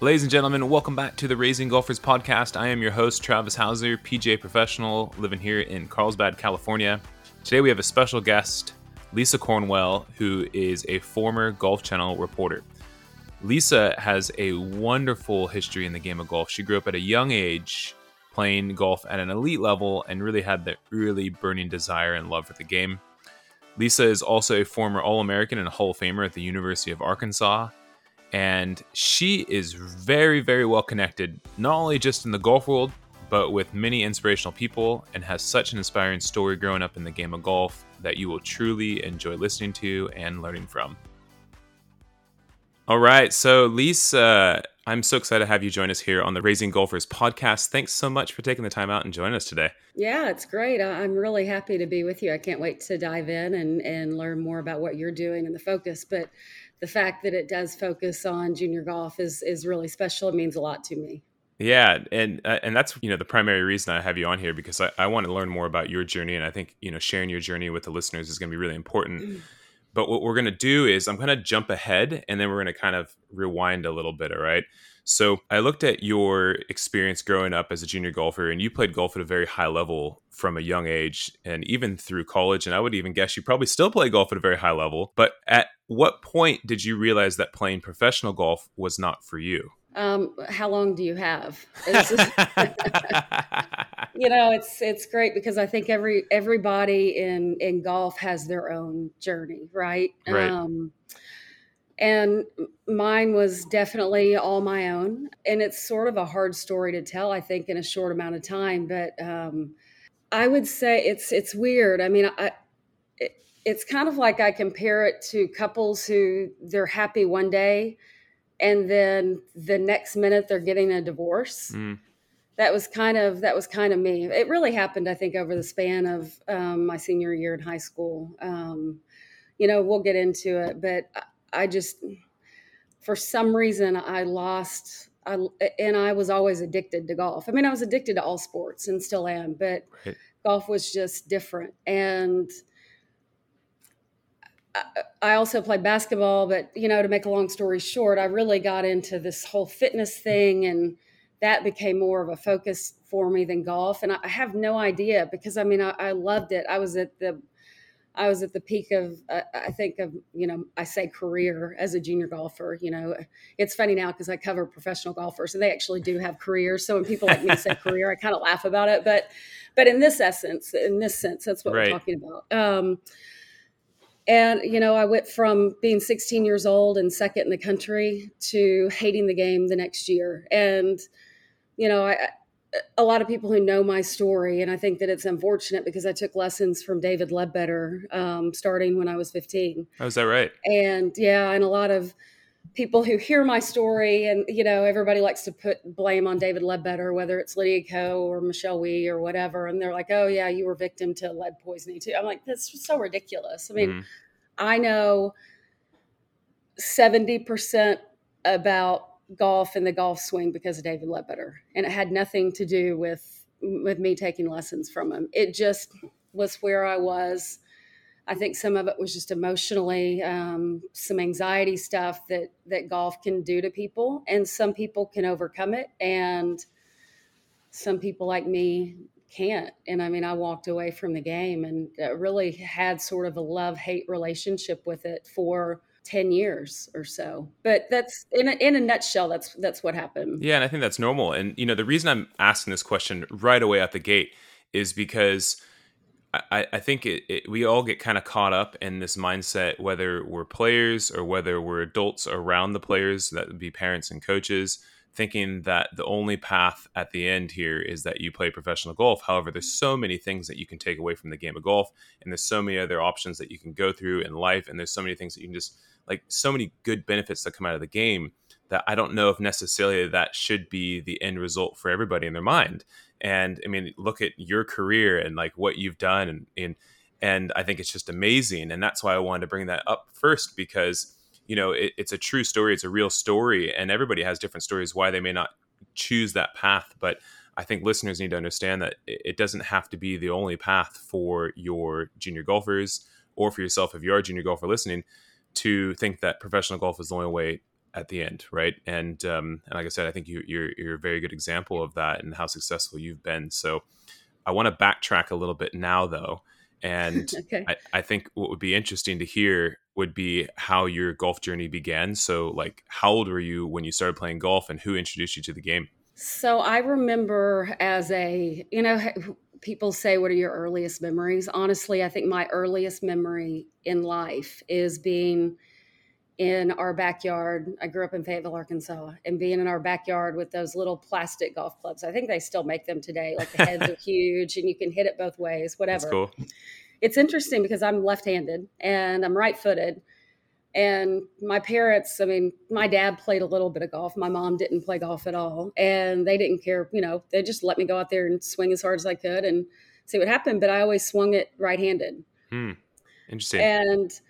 Ladies and gentlemen, welcome back to the Raising Golfers Podcast. I am your host, Travis Hauser, PGA professional living here in Carlsbad, California. Today we have a special guest, Lisa Cornwell, who is a former Golf Channel reporter. Lisa has a wonderful history in the game of golf. She grew up at a young age playing golf at an elite level and really had the really burning desire and love for the game. Lisa is also a former All American and Hall of Famer at the University of Arkansas. And she is very, very well connected, not only just in the golf world, but with many inspirational people, and has such an inspiring story growing up in the game of golf that you will truly enjoy listening to and learning from. All right. So, Lisa, I'm so excited to have you join us here on the Raising Golfers podcast. Thanks so much for taking the time out and joining us today. Yeah, it's great. I'm really happy to be with you. I can't wait to dive in and, and learn more about what you're doing and the focus. But the fact that it does focus on junior golf is is really special. It means a lot to me. Yeah, and uh, and that's you know the primary reason I have you on here because I, I want to learn more about your journey, and I think you know sharing your journey with the listeners is going to be really important. Mm. But what we're going to do is I'm going to jump ahead and then we're going to kind of rewind a little bit. All right. So I looked at your experience growing up as a junior golfer, and you played golf at a very high level from a young age and even through college. And I would even guess you probably still play golf at a very high level. But at what point did you realize that playing professional golf was not for you? Um, how long do you have? you know, it's it's great because I think every everybody in in golf has their own journey, right? Right. Um, and mine was definitely all my own, and it's sort of a hard story to tell, I think, in a short amount of time. But um, I would say it's it's weird. I mean, I, it, it's kind of like I compare it to couples who they're happy one day and then the next minute they're getting a divorce. Mm. That was kind of that was kind of me. It really happened, I think, over the span of um, my senior year in high school. Um, you know, we'll get into it, but I, just, for some reason, I lost. I, and I was always addicted to golf. I mean, I was addicted to all sports and still am, but right. golf was just different. And I also played basketball, but you know, to make a long story short, I really got into this whole fitness thing, and that became more of a focus for me than golf. And I have no idea because I mean, I, I loved it. I was at the, I was at the peak of, uh, I think of, you know, I say career as a junior golfer. You know, it's funny now because I cover professional golfers, and they actually do have careers. So when people like me say career, I kind of laugh about it. But, but in this essence, in this sense, that's what right. we're talking about. Um, and, you know, I went from being 16 years old and second in the country to hating the game the next year. And, you know, I, a lot of people who know my story, and I think that it's unfortunate because I took lessons from David Leadbetter um, starting when I was 15. Oh, is that right? And yeah, and a lot of people who hear my story, and you know, everybody likes to put blame on David Leadbetter, whether it's Lydia Ko or Michelle Wie or whatever, and they're like, "Oh yeah, you were victim to lead poisoning too." I'm like, that's so ridiculous. I mean, mm-hmm. I know seventy percent about golf and the golf swing because of David Leadbetter, and it had nothing to do with with me taking lessons from him. It just was where I was I think some of it was just emotionally um, some anxiety stuff that that golf can do to people, and some people can overcome it, and some people like me can't. And I mean, I walked away from the game and really had sort of a love hate relationship with it for 10 years or so. But that's in a, in a nutshell that's that's what happened. Yeah and i think that's normal. And you know the reason i'm asking this question right away at the gate is because I, I think it, it, we all get kind of caught up in this mindset, whether we're players or whether we're adults around the players, that would be parents and coaches, thinking that the only path at the end here is that you play professional golf. However, there's so many things that you can take away from the game of golf, and there's so many other options that you can go through in life, and there's so many things that you can just like so many good benefits that come out of the game that I don't know if necessarily that should be the end result for everybody in their mind. And I mean, look at your career and like what you've done and, and and I think it's just amazing. And that's why I wanted to bring that up first because you know it, it's a true story, it's a real story, and everybody has different stories why they may not choose that path. But I think listeners need to understand that it doesn't have to be the only path for your junior golfers or for yourself if you are a junior golfer listening to think that professional golf is the only way at the end, right? And um, and like I said, I think you, you're you're a very good example of that and how successful you've been. So I want to backtrack a little bit now, though, and okay. I, I think what would be interesting to hear would be how your golf journey began. So, like, how old were you when you started playing golf, and who introduced you to the game? So I remember as a you know people say what are your earliest memories honestly i think my earliest memory in life is being in our backyard. I grew up in Fayetteville, Arkansas, and being in our backyard with those little plastic golf clubs. I think they still make them today. Like the heads are huge and you can hit it both ways, whatever. Cool. It's interesting because I'm left handed and I'm right footed. And my parents, I mean, my dad played a little bit of golf. My mom didn't play golf at all. And they didn't care, you know, they just let me go out there and swing as hard as I could and see what happened. But I always swung it right handed. Hmm. Interesting. And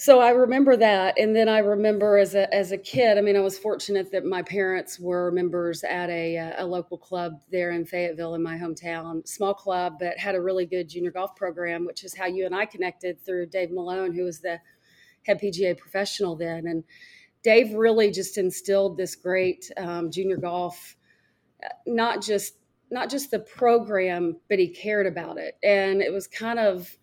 so I remember that, and then I remember as a as a kid. I mean, I was fortunate that my parents were members at a a local club there in Fayetteville, in my hometown, small club, but had a really good junior golf program, which is how you and I connected through Dave Malone, who was the head PGA professional then, and Dave really just instilled this great um, junior golf, uh, not just not just the program, but he cared about it, and it was kind of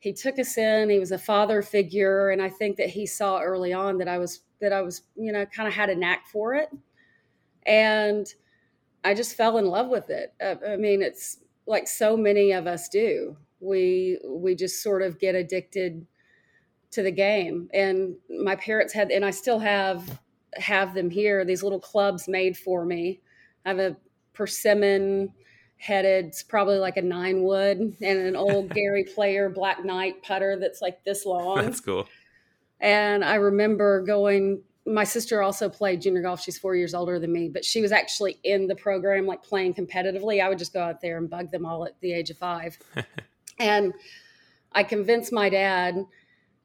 he took us in he was a father figure and i think that he saw early on that i was that i was you know kind of had a knack for it. And i just fell in love with it. Uh, i mean it's like so many of us do. We we just sort of get addicted to the game and my parents had and i still have have them here these little clubs made for me i have a persimmon headed. It's probably like a nine wood and an old Gary Player Black Knight putter that's like this long. That's cool. And I remember going. My sister also played junior golf. She's four years older than me, but she was actually in the program, like playing competitively. I would just go out there and bug them all at the age of five. and I convinced my dad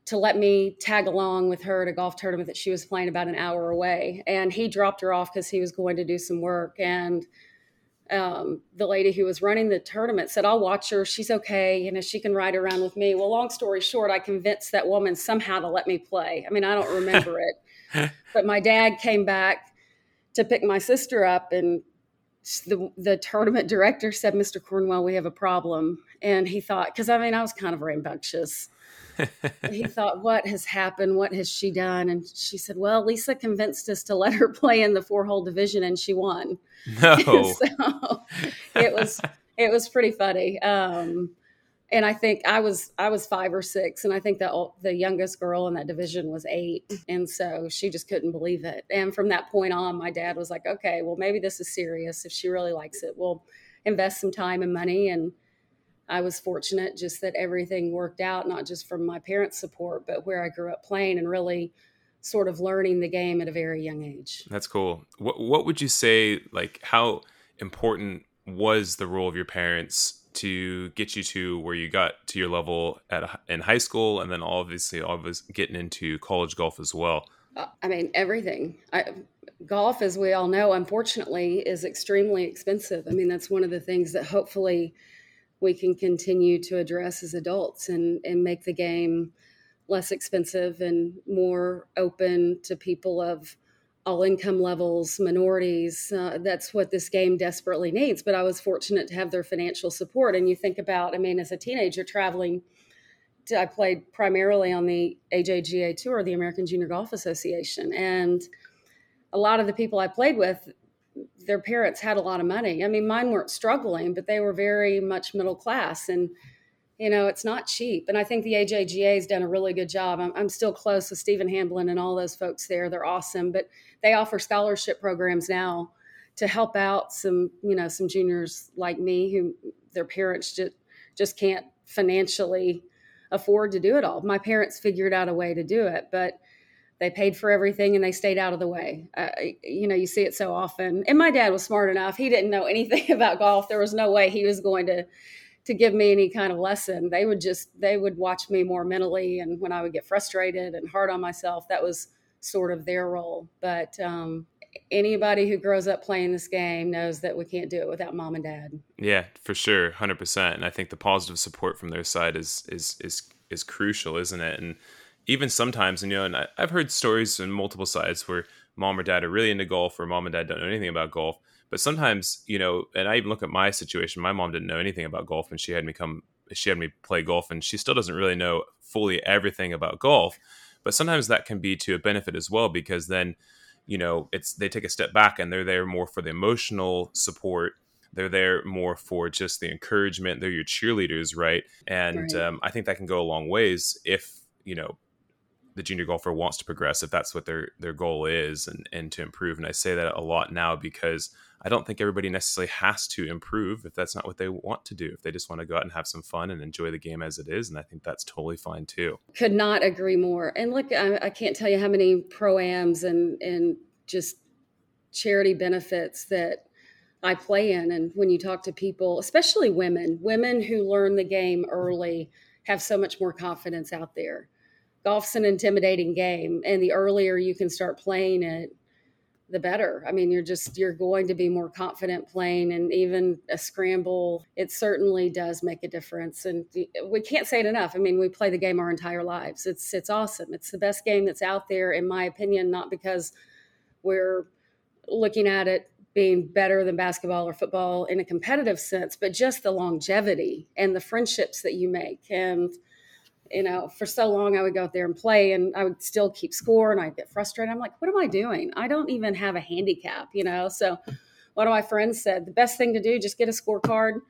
to let me tag along with her at a golf tournament that she was playing about an hour away. And he dropped her off because he was going to do some work. And um, the lady who was running the tournament said, I'll watch her. She's okay. You know, she can ride around with me. Well, long story short, I convinced that woman somehow to let me play. I mean, I don't remember it. But my dad came back to pick my sister up, and the, the tournament director said, Mr. Cornwell, we have a problem. And he thought, because I mean, I was kind of rambunctious he thought, What has happened? What has she done? And she said, Well, Lisa convinced us to let her play in the four hole division and she won. No. so it was it was pretty funny. Um, and I think I was I was five or six, and I think that the youngest girl in that division was eight, and so she just couldn't believe it. And from that point on, my dad was like, "Okay, well maybe this is serious. If she really likes it, we'll invest some time and money." And I was fortunate just that everything worked out, not just from my parents' support, but where I grew up playing and really sort of learning the game at a very young age. That's cool. What what would you say like how important was the role of your parents to get you to where you got to your level at in high school and then obviously obviously getting into college golf as well? Uh, I mean everything. I, golf as we all know unfortunately is extremely expensive. I mean that's one of the things that hopefully we can continue to address as adults and, and make the game less expensive and more open to people of all income levels, minorities. Uh, that's what this game desperately needs. But I was fortunate to have their financial support. And you think about, I mean, as a teenager traveling, to, I played primarily on the AJGA Tour, the American Junior Golf Association. And a lot of the people I played with, their parents had a lot of money. I mean, mine weren't struggling, but they were very much middle class. And, you know, it's not cheap. And I think the AJGA has done a really good job. I'm, I'm still close with Stephen Hamblin and all those folks there. They're awesome. But they offer scholarship programs now to help out some, you know, some juniors like me who their parents just, just can't financially afford to do it all. My parents figured out a way to do it. But they paid for everything and they stayed out of the way. Uh, you know, you see it so often. And my dad was smart enough; he didn't know anything about golf. There was no way he was going to to give me any kind of lesson. They would just they would watch me more mentally, and when I would get frustrated and hard on myself, that was sort of their role. But um, anybody who grows up playing this game knows that we can't do it without mom and dad. Yeah, for sure, hundred percent. And I think the positive support from their side is is is is crucial, isn't it? And even sometimes, and you know, and I, I've heard stories on multiple sides where mom or dad are really into golf, or mom and dad don't know anything about golf. But sometimes, you know, and I even look at my situation. My mom didn't know anything about golf, and she had me come, she had me play golf, and she still doesn't really know fully everything about golf. But sometimes that can be to a benefit as well, because then you know it's they take a step back and they're there more for the emotional support they're there more for just the encouragement they're your cheerleaders right and right. Um, i think that can go a long ways if you know the junior golfer wants to progress if that's what their their goal is and and to improve and i say that a lot now because i don't think everybody necessarily has to improve if that's not what they want to do if they just want to go out and have some fun and enjoy the game as it is and i think that's totally fine too could not agree more and look i, I can't tell you how many pro-ams and and just charity benefits that I play in. And when you talk to people, especially women, women who learn the game early have so much more confidence out there. Golf's an intimidating game, and the earlier you can start playing it, the better. I mean, you're just you're going to be more confident playing, and even a scramble, it certainly does make a difference. And we can't say it enough. I mean, we play the game our entire lives. It's it's awesome. It's the best game that's out there, in my opinion. Not because we're looking at it being better than basketball or football in a competitive sense, but just the longevity and the friendships that you make. And, you know, for so long I would go out there and play and I would still keep score and I'd get frustrated. I'm like, what am I doing? I don't even have a handicap, you know? So one of my friends said, the best thing to do, just get a scorecard,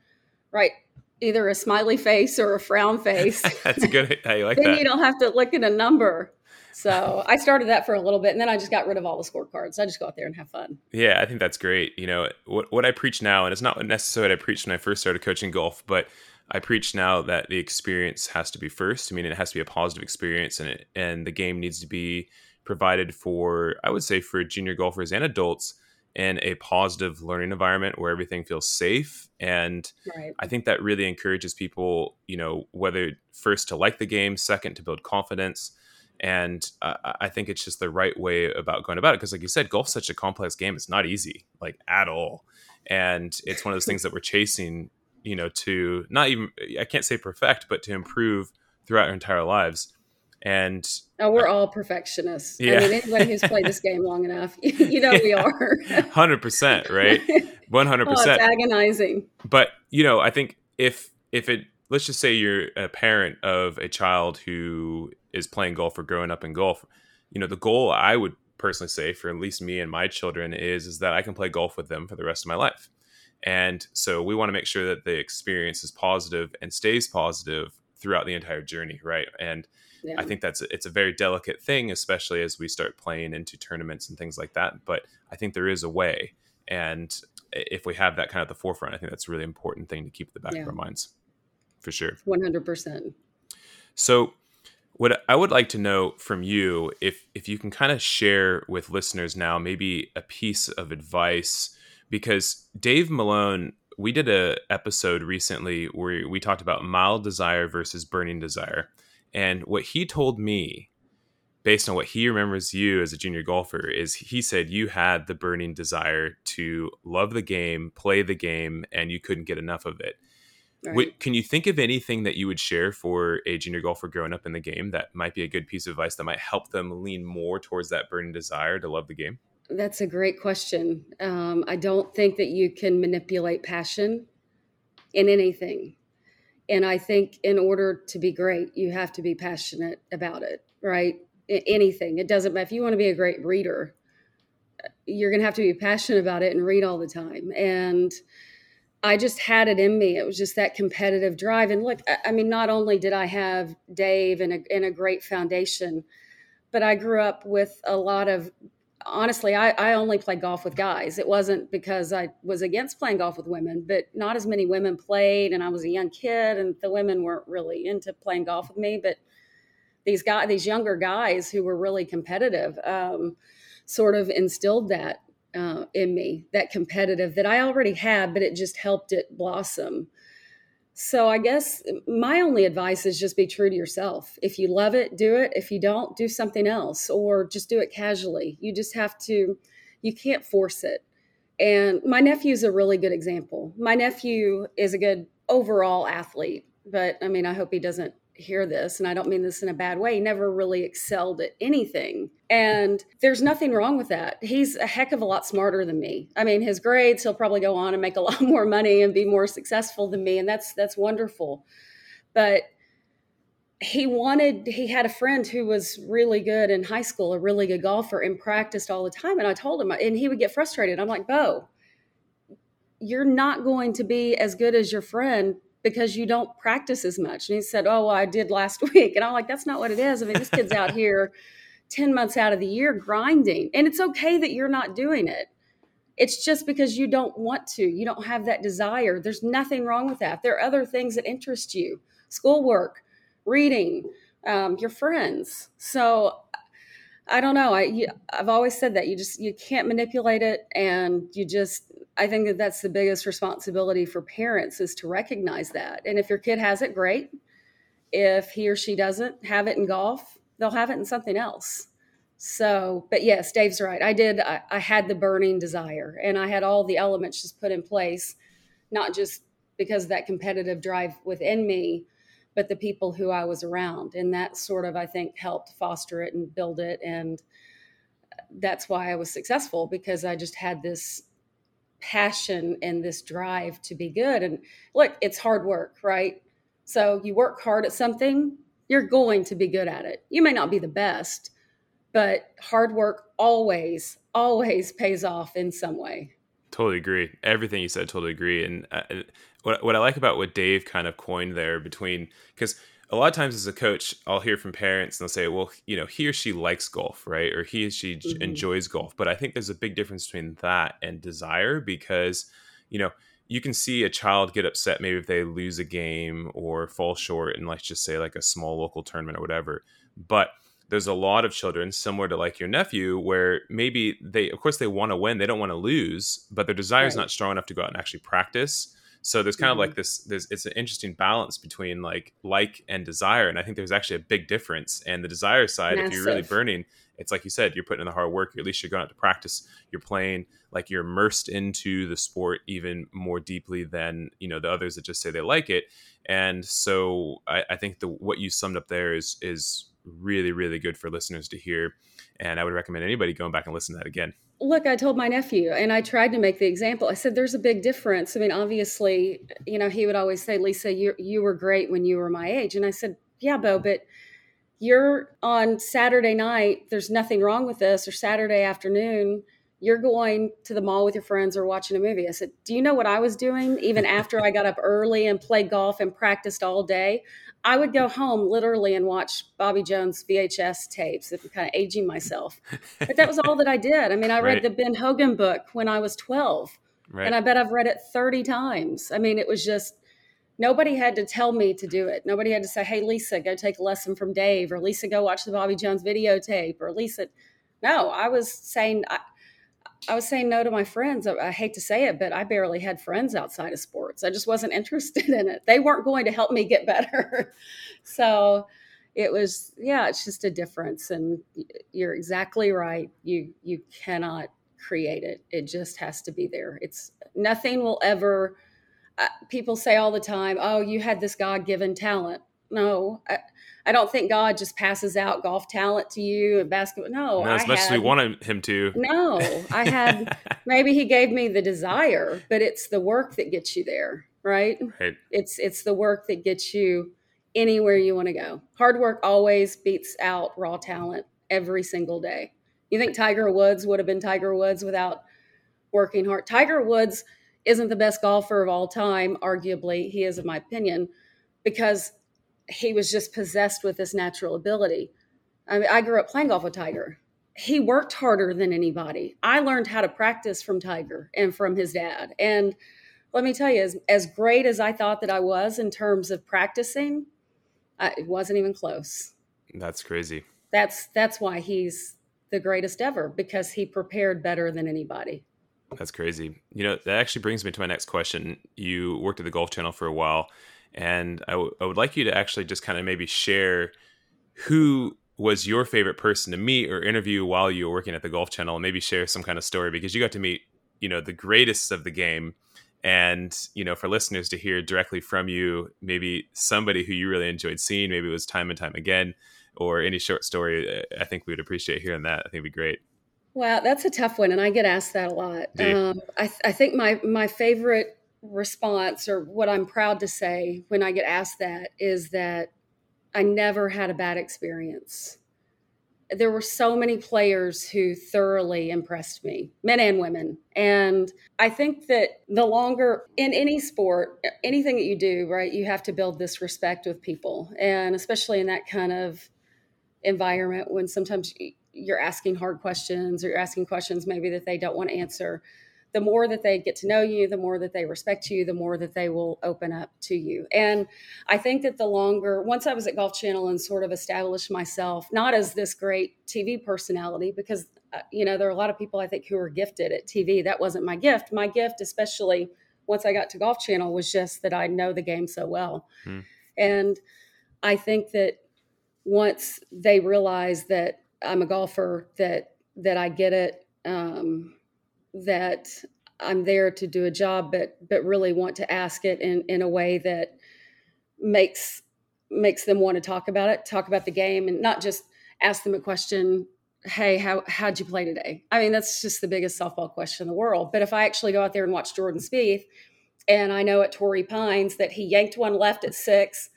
right? Either a smiley face or a frown face. That's a good. How you like then that? you don't have to look at a number. So I started that for a little bit, and then I just got rid of all the scorecards. I just go out there and have fun. Yeah, I think that's great. You know what what I preach now, and it's not necessarily what I preached when I first started coaching golf, but I preach now that the experience has to be first. I mean, it has to be a positive experience, and it, and the game needs to be provided for. I would say for junior golfers and adults in a positive learning environment where everything feels safe and right. i think that really encourages people you know whether first to like the game second to build confidence and uh, I think it's just the right way about going about it because, like you said, golf's such a complex game. It's not easy, like at all, and it's one of those things that we're chasing. You know, to not even I can't say perfect, but to improve throughout our entire lives. And oh, we're all perfectionists. Yeah. I mean, anybody who's played this game long enough, you know, we are. Hundred percent, right? 100% Agonizing. But you know, I think if if it let's just say you're a parent of a child who is playing golf or growing up in golf, you know, the goal I would personally say for at least me and my children is is that I can play golf with them for the rest of my life. And so we want to make sure that the experience is positive and stays positive throughout the entire journey, right? And yeah. I think that's it's a very delicate thing, especially as we start playing into tournaments and things like that. But I think there is a way, and if we have that kind of at the forefront, I think that's a really important thing to keep at the back yeah. of our minds, for sure. One hundred percent. So what I would like to know from you, if if you can kind of share with listeners now, maybe a piece of advice, because Dave Malone, we did a episode recently where we talked about mild desire versus burning desire, and what he told me, based on what he remembers you as a junior golfer, is he said you had the burning desire to love the game, play the game, and you couldn't get enough of it. Right. can you think of anything that you would share for a junior golfer growing up in the game that might be a good piece of advice that might help them lean more towards that burning desire to love the game? That's a great question. Um, I don't think that you can manipulate passion in anything. And I think in order to be great, you have to be passionate about it, right? Anything. It doesn't matter. If you want to be a great reader, you're going to have to be passionate about it and read all the time. And I just had it in me. It was just that competitive drive. And look, I mean, not only did I have Dave and a, and a great foundation, but I grew up with a lot of, honestly, I, I only played golf with guys. It wasn't because I was against playing golf with women, but not as many women played. And I was a young kid, and the women weren't really into playing golf with me. But these guys, these younger guys who were really competitive, um, sort of instilled that uh, in me, that competitive that I already had, but it just helped it blossom. So I guess uh, my only advice is just be true to yourself. If you love it, do it. If you don't, do something else or just do it casually. You just have to, you can't force it. And my nephew is a really good example. My nephew is a good overall athlete, but I mean, I hope he doesn't hear this, and I don't mean this in a bad way, never really excelled at anything. And there's nothing wrong with that. He's a heck of a lot smarter than me. I mean, his grades, he'll probably go on and make a lot more money and be more successful than me, and that's that's wonderful. But he wanted he had a friend who was really good in high school, a really good golfer, and practiced all the time. And I told him, and he would get frustrated. I'm like, Bo, you're not going to be as good as your friend because you don't practice as much. And he said, Oh, well, I did last week. And I'm like, That's not what it is. I mean, this kid's out here 10 months out of the year grinding. And it's okay that you're not doing it. It's just because you don't want to. You don't have that desire. There's nothing wrong with that. There are other things that interest you schoolwork, reading, um, your friends. So I don't know. I you, I've always said that you just you can't manipulate it, and you just I think that that's the biggest responsibility for parents is to recognize that. And if your kid has it, great. If he or she doesn't have it in golf, they'll have it in something else. So, but yes, Dave's right. I did. I, I had the burning desire, and I had all the elements just put in place, not just because of that competitive drive within me, but the people who I was around. And that sort of, I think, helped foster it and build it. And that's why I was successful because I just had this passion and this drive to be good. And look, it's hard work, right? So you work hard at something, you're going to be good at it. You may not be the best, but hard work always, always pays off in some way. Totally agree. Everything you said, totally agree. And uh, what what I like about what Dave kind of coined there between because a lot of times as a coach, I'll hear from parents and they'll say, well, you know, he or she likes golf, right? Or he or she mm-hmm. enjoys golf. But I think there's a big difference between that and desire because, you know, you can see a child get upset maybe if they lose a game or fall short in, let's just say, like a small local tournament or whatever. But there's a lot of children similar to like your nephew where maybe they of course they want to win they don't want to lose but their desire is right. not strong enough to go out and actually practice so there's kind mm-hmm. of like this there's it's an interesting balance between like like and desire and i think there's actually a big difference and the desire side Massive. if you're really burning it's like you said you're putting in the hard work at least you're going out to practice you're playing like you're immersed into the sport even more deeply than you know the others that just say they like it and so i, I think the what you summed up there is is really, really good for listeners to hear. And I would recommend anybody going back and listen to that again. Look, I told my nephew, and I tried to make the example. I said, "There's a big difference." I mean, obviously, you know, he would always say, "Lisa, you you were great when you were my age," and I said, "Yeah, Bo, but." You're on Saturday night, there's nothing wrong with this, or Saturday afternoon, you're going to the mall with your friends or watching a movie. I said, Do you know what I was doing even after I got up early and played golf and practiced all day? I would go home literally and watch Bobby Jones VHS tapes, if I'm kind of aging myself. But that was all that I did. I mean, I read right. the Ben Hogan book when I was 12, right. and I bet I've read it 30 times. I mean, it was just nobody had to tell me to do it. Nobody had to say, "Hey, Lisa, go take a lesson from Dave," or "Lisa, go watch the Bobby Jones videotape," or "Lisa." No, I was saying. I, I was saying no to my friends. I hate to say it, but I barely had friends outside of sports. I just wasn't interested in it. They weren't going to help me get better. so it was, yeah, it's just a difference. And you're exactly right. You you cannot create it. It just has to be there. It's nothing will ever. Uh, people say all the time, "Oh, you had this God given talent." No, I, I don't think God just passes out golf talent to you and basketball. No, as I much had, as we wanted him to. No, I had maybe he gave me the desire, but it's the work that gets you there, right? Right. It's it's the work that gets you anywhere you want to go. Hard work always beats out raw talent every single day. You think Tiger Woods would have been Tiger Woods without working hard? Tiger Woods isn't the best golfer of all time, arguably. He is, in my opinion, because he was just possessed with this natural ability. I mean, I grew up playing golf with Tiger. He worked harder than anybody. I learned how to practice from Tiger and from his dad. And let me tell you, as, as great as I thought that I was in terms of practicing, I, it wasn't even close. That's crazy. That's that's why he's the greatest ever because he prepared better than anybody. That's crazy. You know, that actually brings me to my next question. You worked at the Golf Channel for a while, and I, w- I would like you to actually just kind of maybe share who was your favorite person to meet or interview while you were working at the Golf Channel, and maybe share some kind of story because you got to meet, you know, the greatest of the game. And, you know, for listeners to hear directly from you, maybe somebody who you really enjoyed seeing, maybe it was time and time again, or any short story, I think we would appreciate hearing that. I think it'd be great. Wow, that's a tough one, and I get asked that a lot. Um, I, th- I think my my favorite response, or what I'm proud to say when I get asked that, is that I never had a bad experience. There were so many players who thoroughly impressed me, men and women. And I think that the longer in any sport, anything that you do, right, you have to build this respect with people. And especially in that kind of environment when sometimes you're asking hard questions or you're asking questions maybe that they don't want to answer the more that they get to know you the more that they respect you the more that they will open up to you. And i think that the longer once i was at golf channel and sort of established myself not as this great tv personality because uh, you know there are a lot of people i think who are gifted at tv that wasn't my gift. My gift especially once i got to golf channel was just that i know the game so well. Hmm. and i think that once they realize that I'm a golfer, that that I get it, um, that I'm there to do a job, but but really want to ask it in in a way that makes makes them want to talk about it, talk about the game, and not just ask them a question. Hey, how how'd you play today? I mean, that's just the biggest softball question in the world. But if I actually go out there and watch Jordan Spieth, and I know at Torrey Pines that he yanked one left at six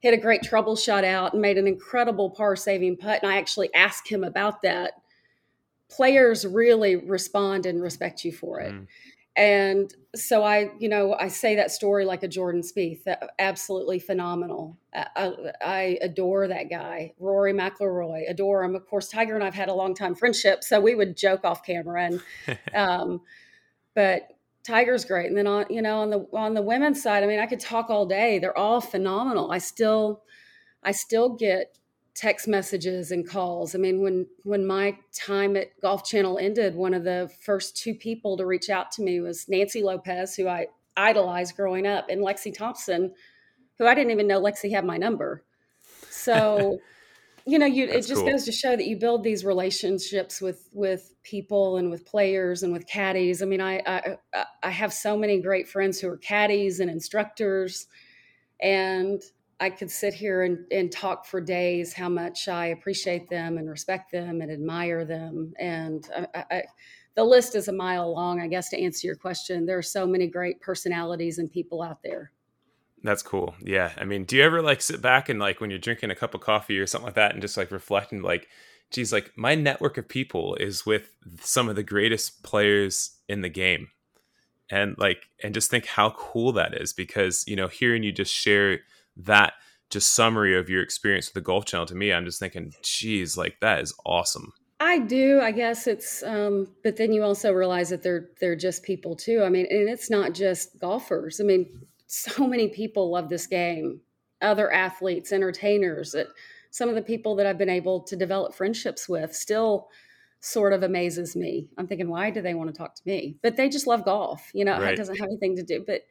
hit a great trouble shot out and made an incredible par saving putt. And I actually asked him about that. Players really respond and respect you for it. Mm. And so I, you know, I say that story like a Jordan Spieth, absolutely phenomenal. I, I, adore that guy, Rory McIlroy, adore him. Of course, Tiger and I've had a long time friendship, so we would joke off camera. And, um, but Tiger's great. And then on, you know, on the on the women's side, I mean, I could talk all day. They're all phenomenal. I still I still get text messages and calls. I mean, when when my time at Golf Channel ended, one of the first two people to reach out to me was Nancy Lopez, who I idolized growing up, and Lexi Thompson, who I didn't even know Lexi had my number. So you know you That's it just cool. goes to show that you build these relationships with with people and with players and with caddies i mean i i, I have so many great friends who are caddies and instructors and i could sit here and, and talk for days how much i appreciate them and respect them and admire them and I, I, the list is a mile long i guess to answer your question there are so many great personalities and people out there that's cool. Yeah. I mean, do you ever like sit back and like when you're drinking a cup of coffee or something like that and just like reflecting like, geez, like my network of people is with some of the greatest players in the game. And like, and just think how cool that is because, you know, hearing you just share that just summary of your experience with the Golf Channel to me, I'm just thinking, geez, like that is awesome. I do. I guess it's, um, but then you also realize that they're they're just people too. I mean, and it's not just golfers. I mean, so many people love this game other athletes entertainers that some of the people that i've been able to develop friendships with still sort of amazes me i'm thinking why do they want to talk to me but they just love golf you know right. it doesn't have anything to do but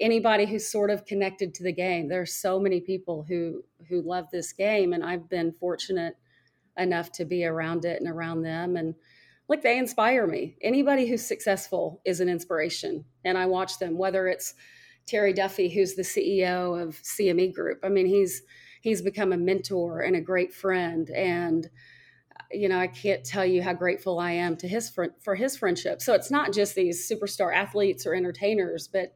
anybody who's sort of connected to the game there's so many people who who love this game and i've been fortunate enough to be around it and around them and like they inspire me anybody who's successful is an inspiration and i watch them whether it's Terry Duffy, who's the CEO of CME Group. I mean, he's he's become a mentor and a great friend, and uh, you know, I can't tell you how grateful I am to his friend for his friendship. So it's not just these superstar athletes or entertainers, but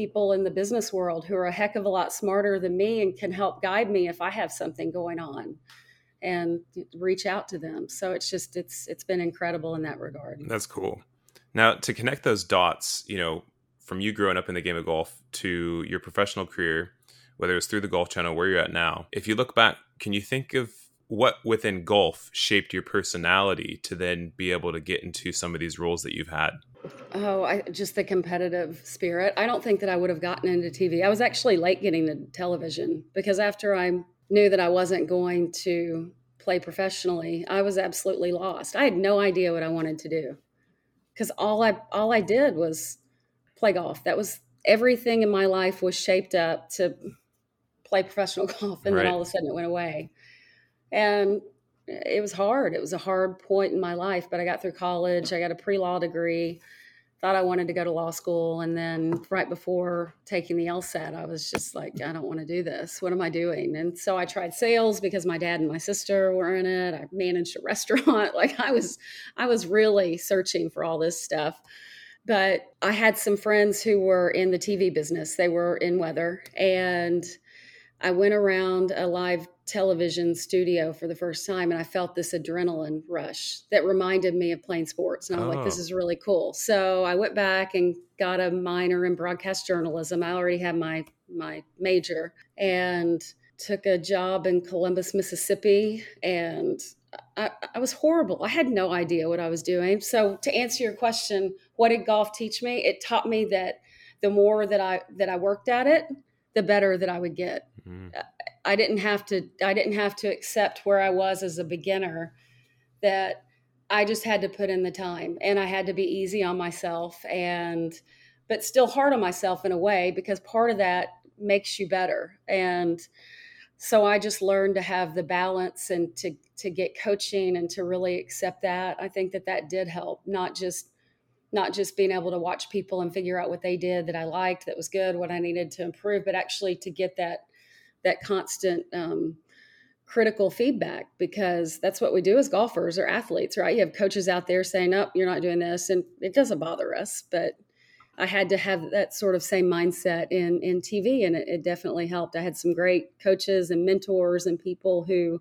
people in the business world who are a heck of a lot smarter than me and can help guide me if I have something going on and reach out to them. So it's just it's it's been incredible in that regard. That's cool. Now to connect those dots, you know, from you growing up in the game of golf to your professional career, whether it's through the golf channel, where you're at now, if you look back, can you think of what within golf shaped your personality to then be able to get into some of these roles that you've had? Oh, I, just the competitive spirit. I don't think that I would have gotten into TV. I was actually late getting to television because after I knew that I wasn't going to play professionally, I was absolutely lost. I had no idea what I wanted to do because all I all I did was play golf. That was everything in my life was shaped up to play professional golf, and right. then all of a sudden it went away. And it was hard. It was a hard point in my life, but I got through college. I got a pre law degree thought I wanted to go to law school. And then right before taking the LSAT, I was just like, I don't want to do this. What am I doing? And so I tried sales because my dad and my sister were in it. I managed a restaurant. like I was, I was really searching for all this stuff. But I had some friends who were in the TV business. They were in weather and I went around a live television studio for the first time and I felt this adrenaline rush that reminded me of playing sports. And I was oh. like, this oh. is really cool. So I went back and got a minor in broadcast journalism. I already had my my major and took a job in Columbus, Mississippi. And I, I was horrible. I had no idea what I was doing. So to answer your question, what did golf teach me? It taught me that the more that I that I worked at it, the better that I would get. Mm. I didn't have to I didn't have to accept where I was as a beginner that I just had to put in the time and I had to be easy on myself and but still hard on myself in a way because part of that makes you better and so I just learned to have the balance and to to get coaching and to really accept that. I think that that did help, not just not just being able to watch people and figure out what they did that I liked, that was good, what I needed to improve, but actually to get that that constant um, critical feedback because that's what we do as golfers or athletes, right? You have coaches out there saying, "Nope, you're not doing this," and it doesn't bother us, but I had to have that sort of same mindset in in TV, and it, it definitely helped. I had some great coaches and mentors and people who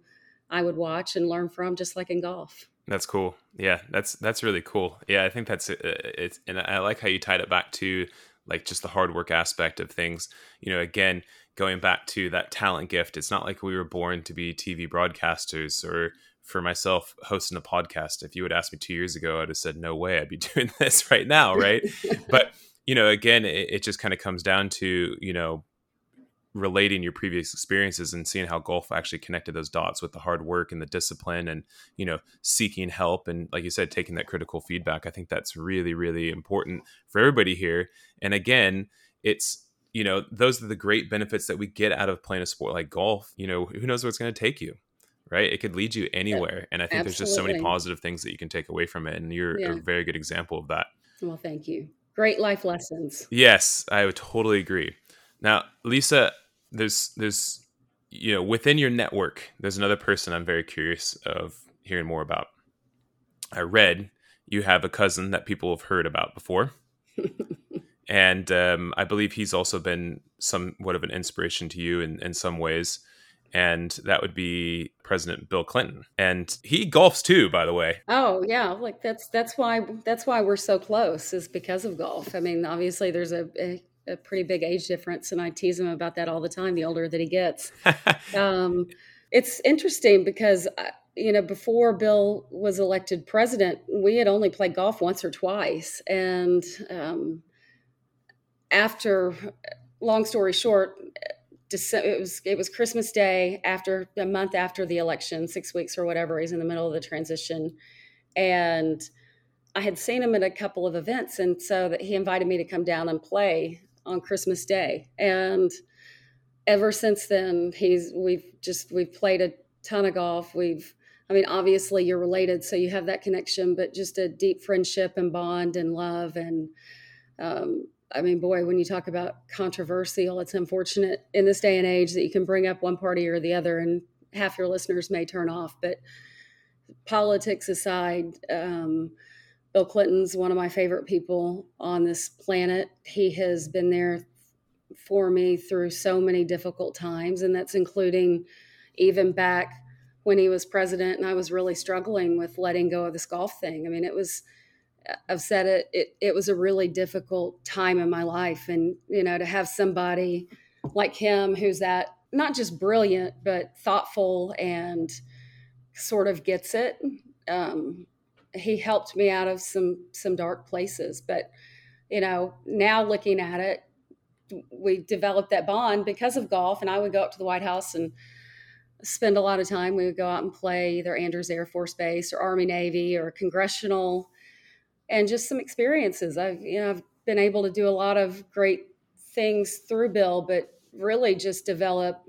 I would watch and learn from, just like in golf. That's cool. Yeah, that's that's really cool. Yeah, I think that's uh, it's, and I like how you tied it back to like just the hard work aspect of things. You know, again, going back to that talent gift, it's not like we were born to be TV broadcasters or for myself hosting a podcast. If you would ask me two years ago, I'd have said no way. I'd be doing this right now, right? but you know, again, it, it just kind of comes down to you know relating your previous experiences and seeing how golf actually connected those dots with the hard work and the discipline and you know seeking help and like you said taking that critical feedback i think that's really really important for everybody here and again it's you know those are the great benefits that we get out of playing a sport like golf you know who knows where it's going to take you right it could lead you anywhere and i think Absolutely. there's just so many positive things that you can take away from it and you're yeah. a very good example of that well thank you great life lessons yes i would totally agree now, Lisa, there's there's you know within your network, there's another person I'm very curious of hearing more about. I read you have a cousin that people have heard about before. and um, I believe he's also been somewhat of an inspiration to you in, in some ways. And that would be President Bill Clinton, and he golfs too, by the way. Oh yeah, like that's that's why that's why we're so close is because of golf. I mean, obviously there's a, a a pretty big age difference, and I tease him about that all the time. The older that he gets, um, it's interesting because uh, you know before Bill was elected president, we had only played golf once or twice, and um, after, long story short. December, it was it was Christmas Day after a month after the election, six weeks or whatever. He's in the middle of the transition, and I had seen him at a couple of events, and so that he invited me to come down and play on Christmas Day. And ever since then, he's we've just we've played a ton of golf. We've I mean, obviously you're related, so you have that connection, but just a deep friendship and bond and love. And um, I mean, boy, when you talk about controversial, it's unfortunate in this day and age that you can bring up one party or the other, and half your listeners may turn off. But politics aside, um, Bill Clinton's one of my favorite people on this planet. He has been there for me through so many difficult times, and that's including even back when he was president and I was really struggling with letting go of this golf thing. I mean, it was I've said it, it it was a really difficult time in my life. And you know to have somebody like him who's that not just brilliant but thoughtful and sort of gets it. Um, he helped me out of some some dark places. But you know now looking at it we developed that bond because of golf. And i would go up to the white house and spend a lot of time. We would go out and play either Andrews Air Force Base or Army Navy or congressional, and just some experiences. I've you know I've been able to do a lot of great things through Bill, but really just develop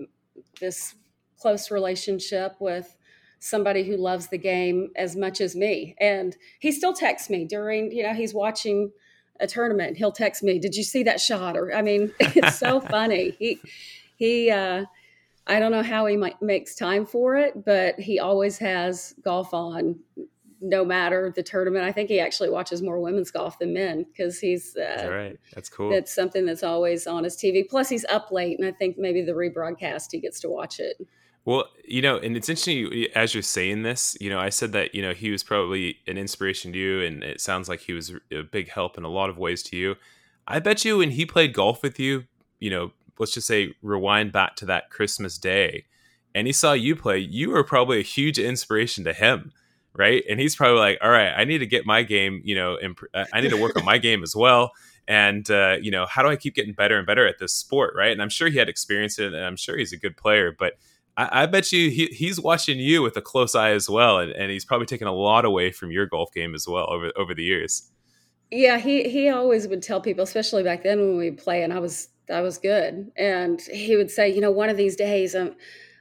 this close relationship with somebody who loves the game as much as me. And he still texts me during, you know, he's watching a tournament. He'll text me, "Did you see that shot?" Or I mean, it's so funny. He he uh I don't know how he might, makes time for it, but he always has golf on no matter the tournament. I think he actually watches more women's golf than men because he's uh, that's right. That's cool. That's something that's always on his TV. Plus, he's up late, and I think maybe the rebroadcast he gets to watch it. Well, you know, and it's interesting as you're saying this. You know, I said that you know he was probably an inspiration to you, and it sounds like he was a big help in a lot of ways to you. I bet you when he played golf with you, you know, let's just say rewind back to that Christmas day, and he saw you play, you were probably a huge inspiration to him right? And he's probably like, all right, I need to get my game, you know, imp- uh, I need to work on my game as well. And uh, you know, how do I keep getting better and better at this sport, right? And I'm sure he had experience in it, and I'm sure he's a good player, but I, I bet you he, he's watching you with a close eye as well, and, and he's probably taken a lot away from your golf game as well over over the years. Yeah, he he always would tell people, especially back then when we play, and I was I was good, and he would say, you know, one of these days I'm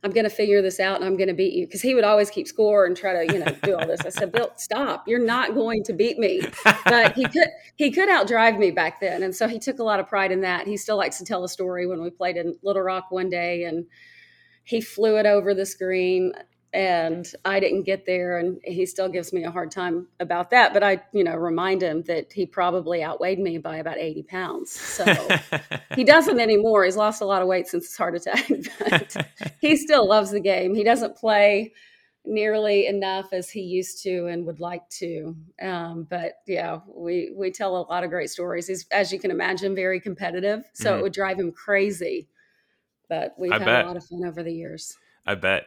I'm going to figure this out and I'm going to beat you. Cause he would always keep score and try to, you know, do all this. I said, Bill, stop. You're not going to beat me. But he could, he could outdrive me back then. And so he took a lot of pride in that. He still likes to tell a story when we played in Little Rock one day and he flew it over the screen and I didn't get there and he still gives me a hard time about that. But I, you know, remind him that he probably outweighed me by about 80 pounds. So he doesn't anymore. He's lost a lot of weight since his heart attack, but he still loves the game. He doesn't play nearly enough as he used to and would like to. Um, but yeah, we, we tell a lot of great stories. He's, as you can imagine, very competitive. So mm-hmm. it would drive him crazy, but we've I had bet. a lot of fun over the years. I bet.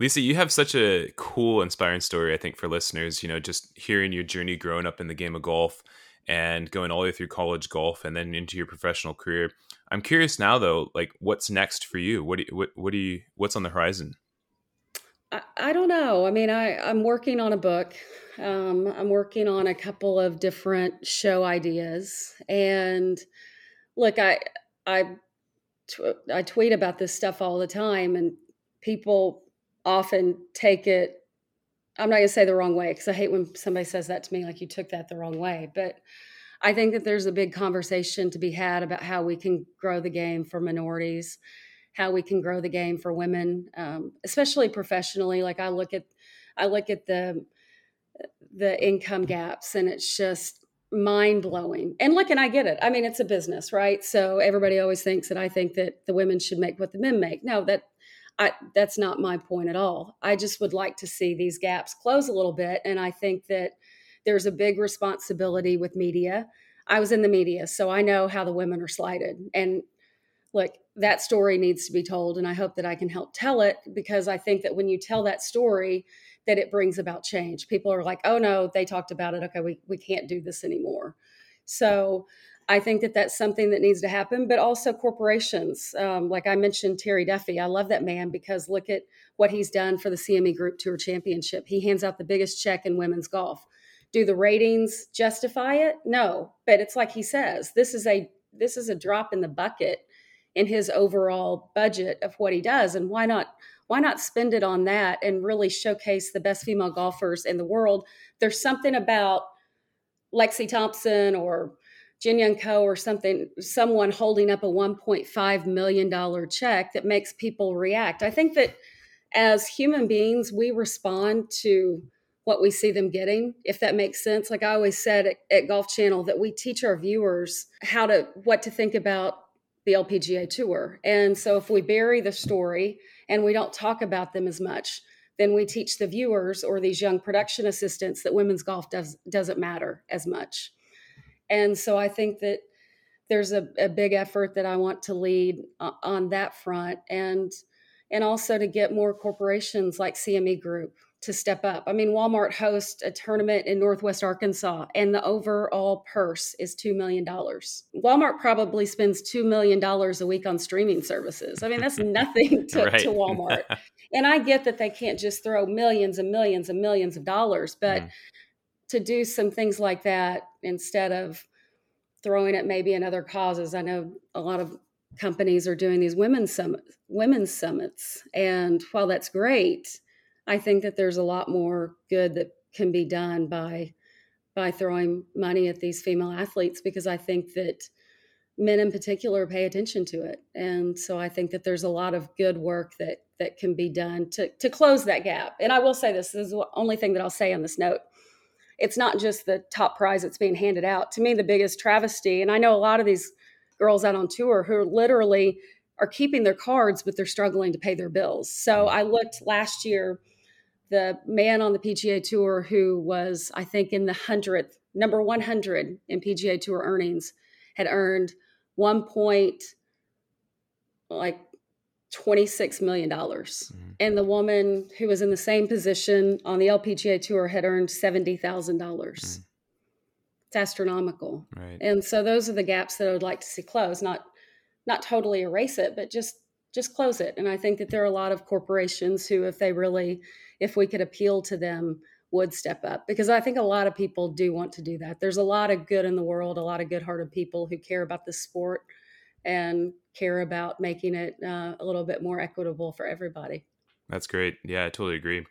Lisa, you have such a cool, inspiring story, I think, for listeners. You know, just hearing your journey growing up in the game of golf and going all the way through college golf and then into your professional career. I'm curious now, though, like what's next for you? What do you, what, what do you, what's on the horizon? I, I don't know. I mean, I, I'm working on a book. Um, I'm working on a couple of different show ideas. And look, I, I, I tweet about this stuff all the time, and people often take it I'm not going to say the wrong way because I hate when somebody says that to me, like you took that the wrong way. But I think that there's a big conversation to be had about how we can grow the game for minorities, how we can grow the game for women, um, especially professionally. Like I look at, I look at the the income gaps, and it's just mind blowing. And look, and I get it. I mean, it's a business, right? So everybody always thinks that I think that the women should make what the men make. No, that I, that's not my point at all. I just would like to see these gaps close a little bit. And I think that there's a big responsibility with media. I was in the media, so I know how the women are slighted. And look, that story needs to be told. And I hope that I can help tell it because I think that when you tell that story, that it brings about change. People are like, oh no, they talked about it. Okay, we, we can't do this anymore. So I think that that's something that needs to happen, but also corporations. Um, like I mentioned, Terry Duffy. I love that man because look at what he's done for the CME Group Tour Championship. He hands out the biggest check in women's golf. Do the ratings justify it? No, but it's like he says, this is a this is a drop in the bucket in his overall budget of what he does, and why not? Why not spend it on that and really showcase the best female golfers in the world? There's something about Lexi Thompson or Jin Young Ko or something, someone holding up a $1.5 million check that makes people react. I think that as human beings, we respond to what we see them getting, if that makes sense. Like I always said at, at Golf Channel, that we teach our viewers how to, what to think about the LPGA Tour. And so if we bury the story and we don't talk about them as much, then we teach the viewers or these young production assistants that women's golf does doesn't matter as much. And so I think that there's a, a big effort that I want to lead on that front and and also to get more corporations like CME Group to step up. I mean, Walmart hosts a tournament in Northwest Arkansas, and the overall purse is $2 million. Walmart probably spends $2 million a week on streaming services. I mean, that's nothing to, to Walmart. and I get that they can't just throw millions and millions and millions of dollars, but mm. To do some things like that instead of throwing it maybe in other causes, I know a lot of companies are doing these women's summit, women's summits, and while that's great, I think that there's a lot more good that can be done by by throwing money at these female athletes because I think that men in particular pay attention to it. And so I think that there's a lot of good work that that can be done to to close that gap. And I will say this, this is the only thing that I'll say on this note. It's not just the top prize that's being handed out. To me, the biggest travesty, and I know a lot of these girls out on tour who literally are keeping their cards, but they're struggling to pay their bills. So mm-hmm. I looked last year the man on the PGA Tour who was, I think, in the hundredth, number 100 in PGA Tour earnings, had earned one point like 26 million dollars mm-hmm. and the woman who was in the same position on the LPGA tour had earned $70,000 mm-hmm. it's astronomical right. and so those are the gaps that I would like to see close not not totally erase it but just just close it and I think that there are a lot of corporations who if they really if we could appeal to them would step up because I think a lot of people do want to do that. There's a lot of good in the world, a lot of good-hearted people who care about the sport and care about making it uh, a little bit more equitable for everybody. That's great. Yeah, I totally agree.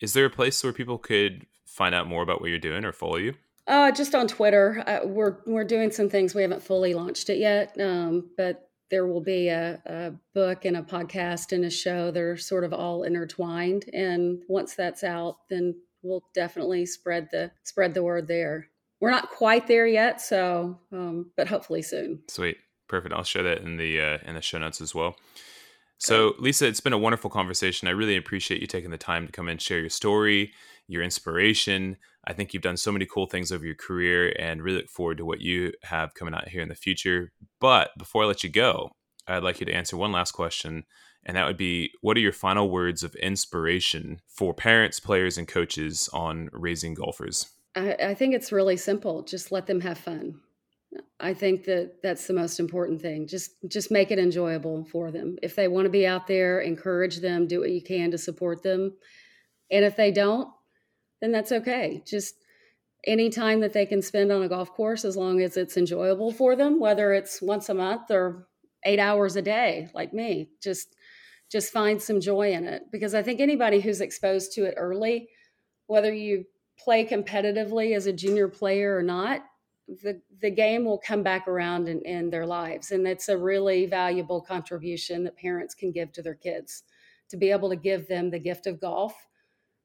Is there a place where people could find out more about what you're doing or follow you? Uh, just on Twitter. Uh, we're we're doing some things. We haven't fully launched it yet, um, but there will be a, a, book and a podcast and a show They're sort of all intertwined. And once that's out, then we'll definitely spread the spread the word there. We're not quite there yet, so um, but hopefully soon. Sweet, perfect. I'll share that in the uh, in the show notes as well. So, Lisa, it's been a wonderful conversation. I really appreciate you taking the time to come and share your story, your inspiration. I think you've done so many cool things over your career and really look forward to what you have coming out here in the future. But before I let you go, I'd like you to answer one last question. And that would be what are your final words of inspiration for parents, players, and coaches on raising golfers? I, I think it's really simple. Just let them have fun. I think that that's the most important thing. Just just make it enjoyable for them. If they want to be out there, encourage them, do what you can to support them. And if they don't, then that's okay. Just any time that they can spend on a golf course as long as it's enjoyable for them, whether it's once a month or 8 hours a day like me. Just just find some joy in it because I think anybody who's exposed to it early, whether you play competitively as a junior player or not, the, the game will come back around in, in their lives. And it's a really valuable contribution that parents can give to their kids to be able to give them the gift of golf.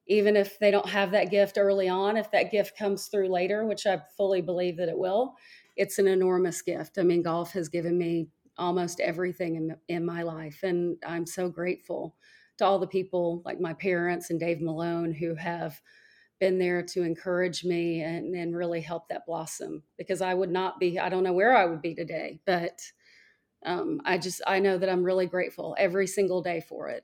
Even if they don't have that gift early on, if that gift comes through later, which I fully believe that it will, it's an enormous gift. I mean, golf has given me almost everything in, in my life. And I'm so grateful to all the people like my parents and Dave Malone who have been there to encourage me and, and really help that blossom because I would not be, I don't know where I would be today, but um, I just, I know that I'm really grateful every single day for it.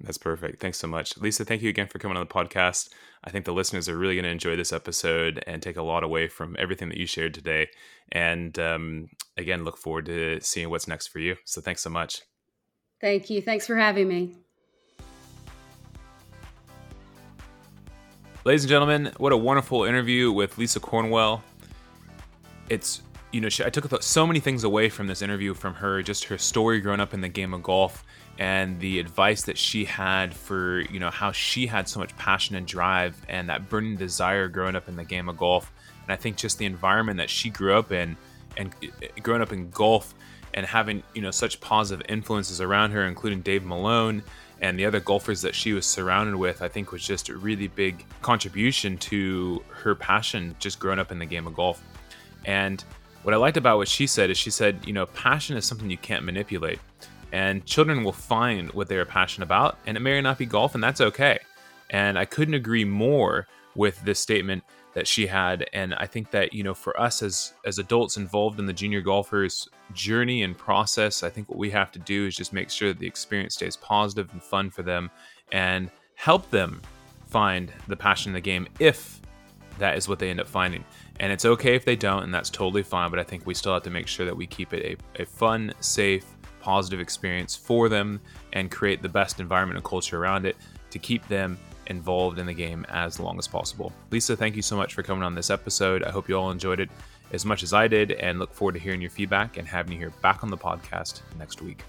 That's perfect. Thanks so much. Lisa, thank you again for coming on the podcast. I think the listeners are really going to enjoy this episode and take a lot away from everything that you shared today. And um, again, look forward to seeing what's next for you. So thanks so much. Thank you. Thanks for having me. Ladies and gentlemen, what a wonderful interview with Lisa Cornwell. It's, you know, she, I took so many things away from this interview from her, just her story growing up in the game of golf and the advice that she had for, you know, how she had so much passion and drive and that burning desire growing up in the game of golf. And I think just the environment that she grew up in and uh, growing up in golf and having, you know, such positive influences around her, including Dave Malone and the other golfers that she was surrounded with, I think was just a really big contribution to her passion just growing up in the game of golf. And what I liked about what she said is she said, you know, passion is something you can't manipulate. And children will find what they are passionate about, and it may not be golf, and that's okay. And I couldn't agree more with this statement that she had and i think that you know for us as as adults involved in the junior golfers journey and process i think what we have to do is just make sure that the experience stays positive and fun for them and help them find the passion in the game if that is what they end up finding. And it's okay if they don't, and that's totally fine. But I think we still have to make sure that we keep it a, a fun, safe, positive experience for them and create the best environment and culture around it to keep them involved in the game as long as possible. Lisa, thank you so much for coming on this episode. I hope you all enjoyed it as much as I did and look forward to hearing your feedback and having you here back on the podcast next week.